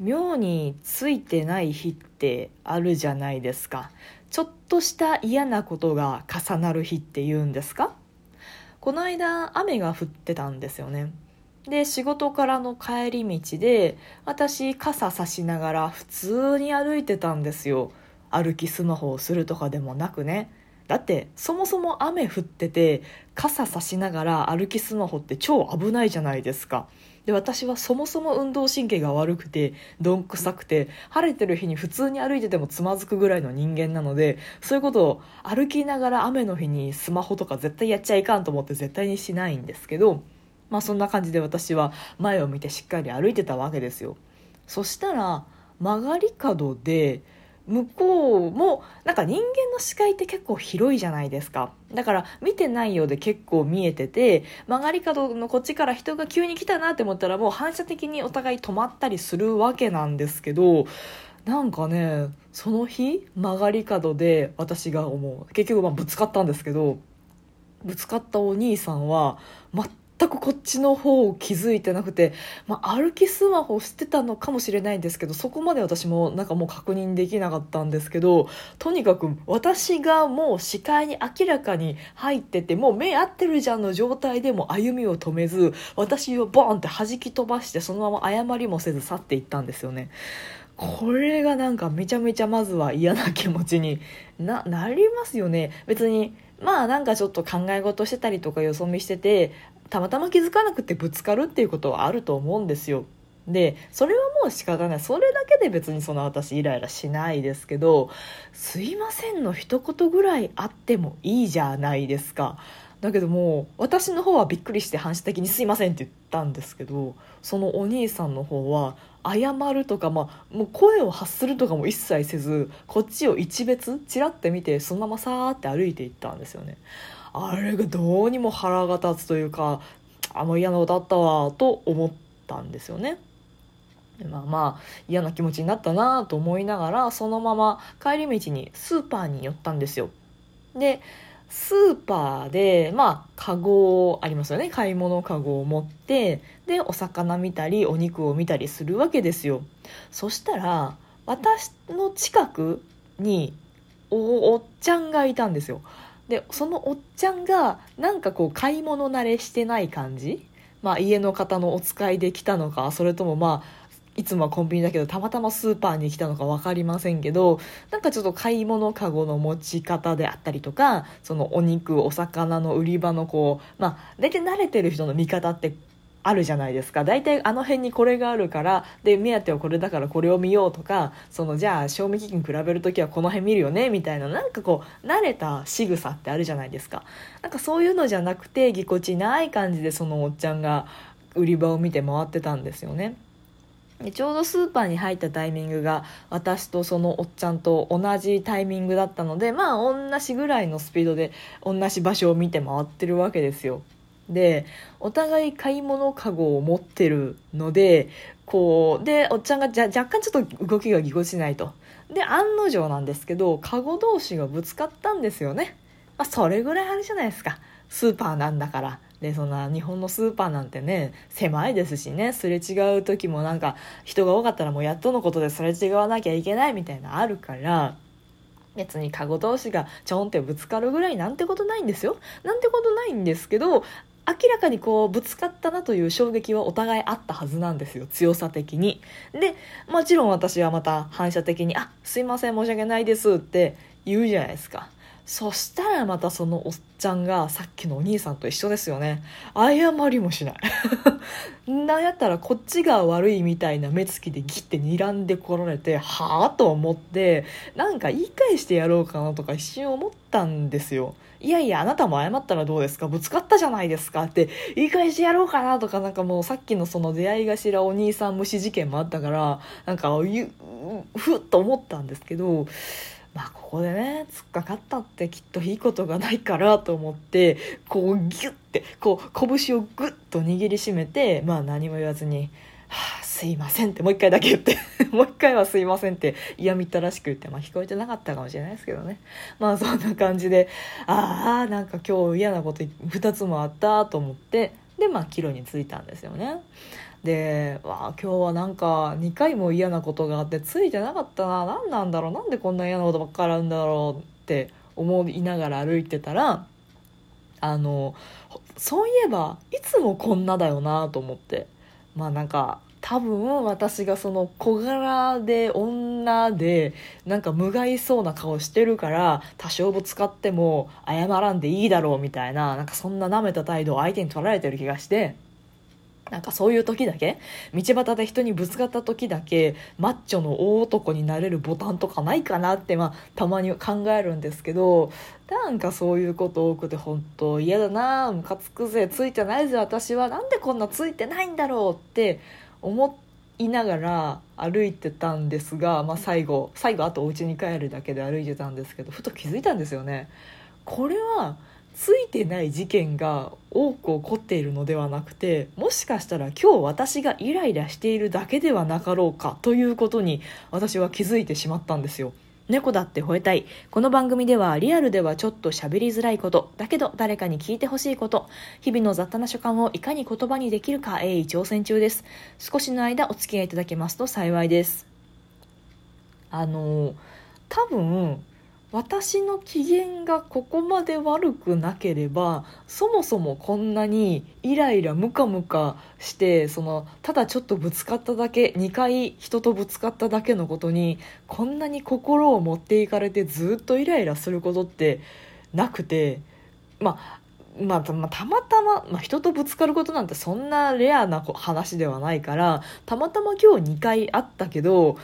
妙についてない日ってあるじゃないですか。ちょっとした嫌なことが重なる日って言うんですか？この間雨が降ってたんですよね。で仕事からの帰り道で私傘さしながら普通に歩いてたんですよ。歩きスマホをするとかでもなくね。だってそもそも雨降ってて傘さしながら歩きスマホって超危ないじゃないですか。で私はそもそも運動神経が悪くてどんくさくて晴れてる日に普通に歩いててもつまずくぐらいの人間なのでそういうことを歩きながら雨の日にスマホとか絶対やっちゃいかんと思って絶対にしないんですけどまあそんな感じで私は前を見てしっかり歩いてたわけですよ。そしたら曲がり角で向こうもなんか人間の視界って結構広いじゃないですか。だから見てないようで結構見えてて曲がり角のこっちから人が急に来たなって思ったらもう反射的にお互い止まったりするわけなんですけどなんかねその日曲がり角で私が思う。結局まあぶつかったんですけどぶつかったお兄さんは全くこっちの方を気づいてなくて、まあ、歩きスマホしてたのかもしれないんですけどそこまで私もなんかもう確認できなかったんですけどとにかく私がもう視界に明らかに入っててもう目合ってるじゃんの状態でも歩みを止めず私をボーンって弾き飛ばしてそのまま謝りもせず去っていったんですよね。これがなんかめちゃめちゃまずは嫌な気持ちにななりますよね別にまあなんかちょっと考え事してたりとかよそ見しててたまたま気づかなくてぶつかるっていうことはあると思うんですよ。でそれはもう仕方ない。それだけで別にその私イライラしないですけど「すいません」の一言ぐらいあってもいいじゃないですか。だけども私の方はびっくりして反射的に「すいません」って言ったんですけどそのお兄さんの方は謝るとか、まあ、もう声を発するとかも一切せずこっちを一別チラって見てそのままさーって歩いていったんですよね。あれがどうにも腹が立つというかあもう嫌なことあったわと思ったんですよね。まあまあ嫌な気持ちになったなと思いながらそのまま帰り道にスーパーに寄ったんですよ。でスーパーでまあカゴありますよね買い物カゴを持ってでお魚見たりお肉を見たりするわけですよ。そしたら私の近くにおっちゃんがいたんですよ。でそのおっちゃんがなんかこう買い物慣れしてない感じ、まあ、家の方のお使いで来たのかそれともまあいつもはコンビニだけどたまたまスーパーに来たのか分かりませんけどなんかちょっと買い物かごの持ち方であったりとかそのお肉お魚の売り場のこうまあ大体慣れてる人の見方ってあるじゃないですか。大体あの辺にこれがあるからで目当てはこれだからこれを見ようとかそのじゃあ賞味期限比べる時はこの辺見るよねみたいななんかこう慣れた仕草ってあるじゃないですか。なんかそういうのじゃなくてぎこちない感じでそのおっちゃんが売り場を見て回ってたんですよね。でちょうどスーパーに入ったタイミングが私とそのおっちゃんと同じタイミングだったのでまあ同じぐらいのスピードで同じ場所を見て回ってるわけですよ。でお互い買い物かごを持ってるのでこうでおっちゃんがじゃ若干ちょっと動きがぎこちないと。で案の定なんですけどかご同士がぶつかったんですよね、まあ、それぐらいあるじゃないですか。スーパーなんだから。でそんな日本のスーパーなんてね狭いですしね。すれ違う時もなんか人が多かったらもうやっとのことですれ違わなきゃいけないみたいなあるから別にカゴ同士がちょんってぶつかるぐらいなんてことないんですよ。なんてことないんですけど明らかにこうぶつかったなという衝撃はお互いあったはずなんですよ強さ的に。でもちろん私はまた反射的に「あすいません申し訳ないです」って言うじゃないですか。そしたらまたそのおっちゃんがさっきのお兄さんと一緒ですよね。謝りもしない。なんやったらこっちが悪いみたいな目つきでギッて睨んでこられてはあと思ってなんか言い返してやろうかなとか一瞬思ったんですよ。いやいやあなたも謝ったらどうですか？ぶつかったじゃないですかって言い返してやろうかなとかなんかもうさっきのその出会い頭お兄さん虫事件もあったからなんかふっと思ったんですけどまあここでね突っかかったってきっといいことがないからと思ってこうギュッてこう拳をグッと握りしめてまあ何も言わずに「すいません」ってもう一回だけ言って。もう一回は「すいません」って嫌みったらしく言って。まあ聞こえてなかったかもしれないですけどね。まあそんな感じで。ああなんか今日嫌なこと2つもあったと思って。でまあ帰路に着いたんですよね。でわあ今日はなんか2回も嫌なことがあってついてなかったな。何なんだろう。なんでこんな嫌なことばっかりあるんだろうって思いながら歩いてたらあのそういえばいつもこんなだよなと思って。まあなんか多分私がその小柄で女でなんか無害そうな顔してるから多少ぶつかっても謝らんでいいだろうみたいななんかそんな舐めた態度を相手に取られてる気がしてなんかそういう時だけ道端で人にぶつかった時だけマッチョの大男になれるボタンとかないかなってまあたまに考えるんですけどなんかそういうこと多くて本当嫌だなムカつくぜついてないぜ私はなんでこんなついてないんだろうって思いながら歩いてたんですが、まあ、最後最後あとお家に帰るだけで歩いてたんですけどふと気づいたんですよね。これはついてない事件が多く起こっているのではなくてもしかしたら今日私がイライラしているだけではなかろうかということに私は気づいてしまったんですよ。猫だって吠えたい。この番組ではリアルではちょっと喋りづらいこと、だけど誰かに聞いてほしいこと、日々の雑多な所感をいかに言葉にできるか鋭意挑戦中です。少しの間お付き合いいただけますと幸いです。あの、多分、私の機嫌がここまで悪くなければそもそもこんなにイライラムカムカしてそのただちょっとぶつかっただけ2回人とぶつかっただけのことにこんなに心を持っていかれてずっとイライラすることってなくてまあまあ、たまたま、まあ、人とぶつかることなんてそんなレアな話ではないからたまたま今日2回あったけど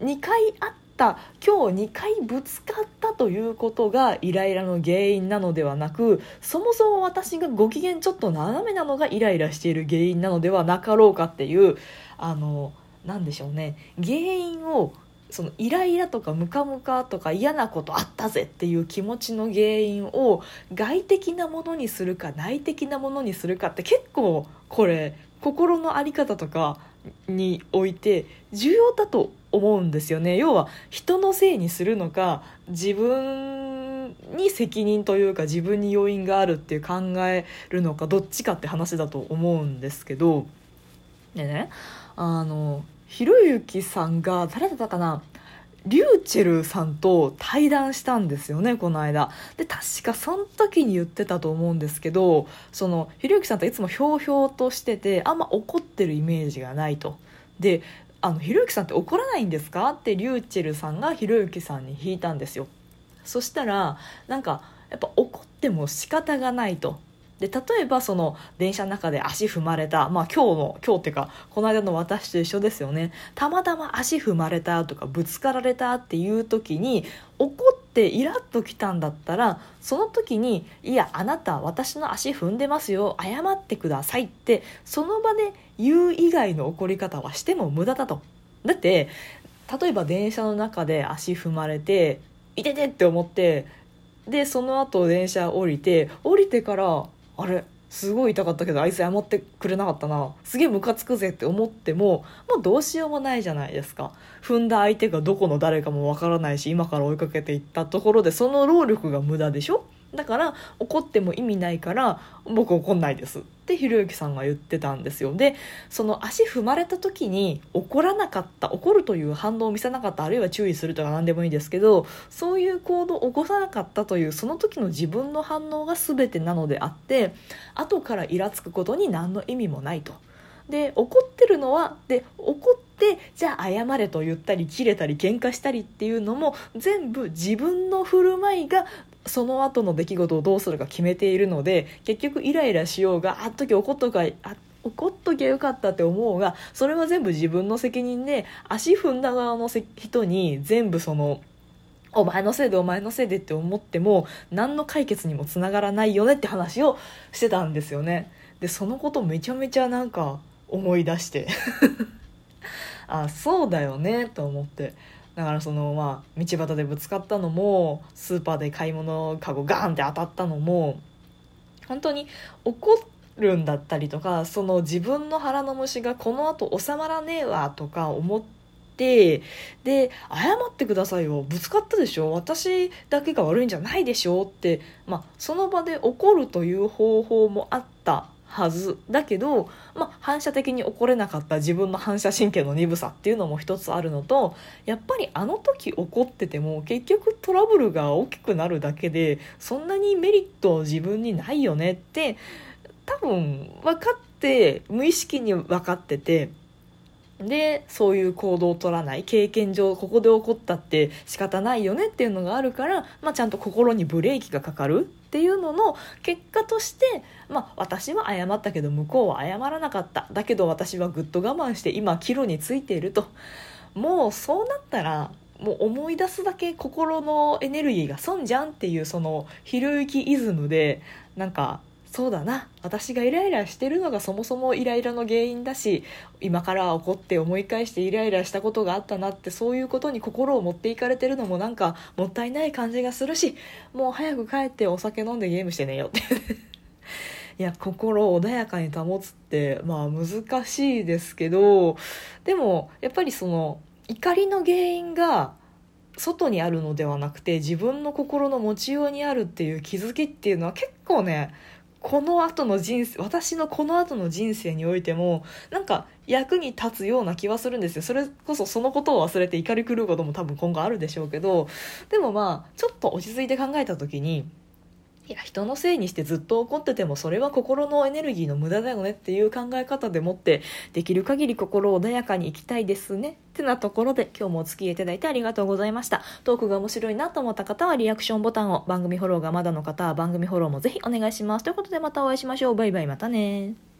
2回あった今日2回ぶつかったということがイライラの原因なのではなくそもそも私がご機嫌ちょっと斜めなのがイライラしている原因なのではなかろうかっていうあの何でしょうね。原因をそのイライラとかムカムカとか嫌なことあったぜっていう気持ちの原因を外的なものにするか内的なものにするかって結構これ心の在り方とかにおいて重要だと思うんですよね。要は人のせいにするのか自分に責任というか自分に要因があるっていう考えるのかどっちかって話だと思うんですけど。でねあのひろゆきさんが誰だったかなリューチェルさんと対談したんですよねこの間。で確かその時に言ってたと思うんですけどそのひろゆきさんといつもひょうひょうとしててあんま怒ってるイメージがないと。であのひろゆきさんって怒らないんですか?」ってリューチェルさんがひろゆきさんに引いたんですよ。そしたらなんかやっぱ怒っても仕方がないと。で例えばその電車の中で足踏まれたまあ今日の今日っていうかこの間の私と一緒ですよね。たまたま足踏まれたとかぶつかられたっていう時に怒ってイラッときたんだったらその時に「いやあなた私の足踏んでますよ謝ってください」ってその場で言う以外の怒り方はしても無駄だと。だって例えば電車の中で足踏まれて「いてて!」って思ってでその後電車降りて降りてからあれすごい痛かったけどあいつ謝ってくれなかったな。すげえムカつくぜって思ってももうどうしようもないじゃないですか。踏んだ相手がどこの誰かもわからないし今から追いかけていったところでその労力が無駄でしょ？だから怒っても意味ないから僕怒んないですってひろゆきさんが言ってたんですよでその足踏まれた時に怒らなかった怒るという反応を見せなかったあるいは注意するとか何でもいいですけどそういう行動を起こさなかったというその時の自分の反応が全てなのであって後からイラつくことに何の意味もないと。で怒ってるのはで怒ってじゃあ謝れと言ったり切れたり喧嘩したりっていうのも全部自分の振る舞いがその後の出来事をどうするか決めているので結局イライラしようがあっ時怒っとかあ怒っときゃよかったって思うがそれは全部自分の責任で足踏んだ側の人に全部そのお前のせいでお前のせいでって思っても何の解決にもつながらないよねって話をしてたんですよね。でそのことめちゃめちゃなんか思い出して。あそうだよねと思って。だからそのまあ道端でぶつかったのもスーパーで買い物かごガーンって当たったのも本当に怒るんだったりとかその自分の腹の虫がこのあと収まらねえわとか思ってで謝ってくださいよ。ぶつかったでしょ。私だけが悪いんじゃないでしょって、まあ、その場で怒るという方法もあった。はずだけど、まあ、反射的に怒れなかった自分の反射神経の鈍さっていうのも一つあるのとやっぱりあの時怒ってても結局トラブルが大きくなるだけでそんなにメリット自分にないよねって多分分かって無意識に分かってて。でそういう行動を取らない経験上ここで起こったって仕方ないよねっていうのがあるから、まあ、ちゃんと心にブレーキがかかるっていうのの結果として、まあ、私は謝ったけど向こうは謝らなかった。だけど私はぐっと我慢して今岐路についていると。もうそうなったらもう思い出すだけ心のエネルギーが損じゃんっていうそのひろゆきイズムでなんかそうだな。私がイライラしてるのがそもそもイライラの原因だし今から怒って思い返してイライラしたことがあったなってそういうことに心を持っていかれてるのもなんかもったいない感じがするしもう早く帰ってお酒飲んでゲームしてねよって。いや心を穏やかに保つってまあ難しいですけどでもやっぱりその怒りの原因が外にあるのではなくて自分の心の持ちようにあるっていう気づきっていうのは結構ねこの後の人生私のこの後の人生においてもなんか役に立つような気はするんですよ。それこそそのことを忘れて怒り狂うことも多分今後あるでしょうけどでもまあちょっと落ち着いて考えた時にいや人のせいにしてずっと怒っててもそれは心のエネルギーの無駄だよねっていう考え方でもってできる限り心穏やかに生きたいですね。ってなところで今日もお付き合いいただいてありがとうございました。トークが面白いなと思った方はリアクションボタンを番組フォローがまだの方は番組フォローもぜひお願いします。ということでまたお会いしましょう。バイバイまたね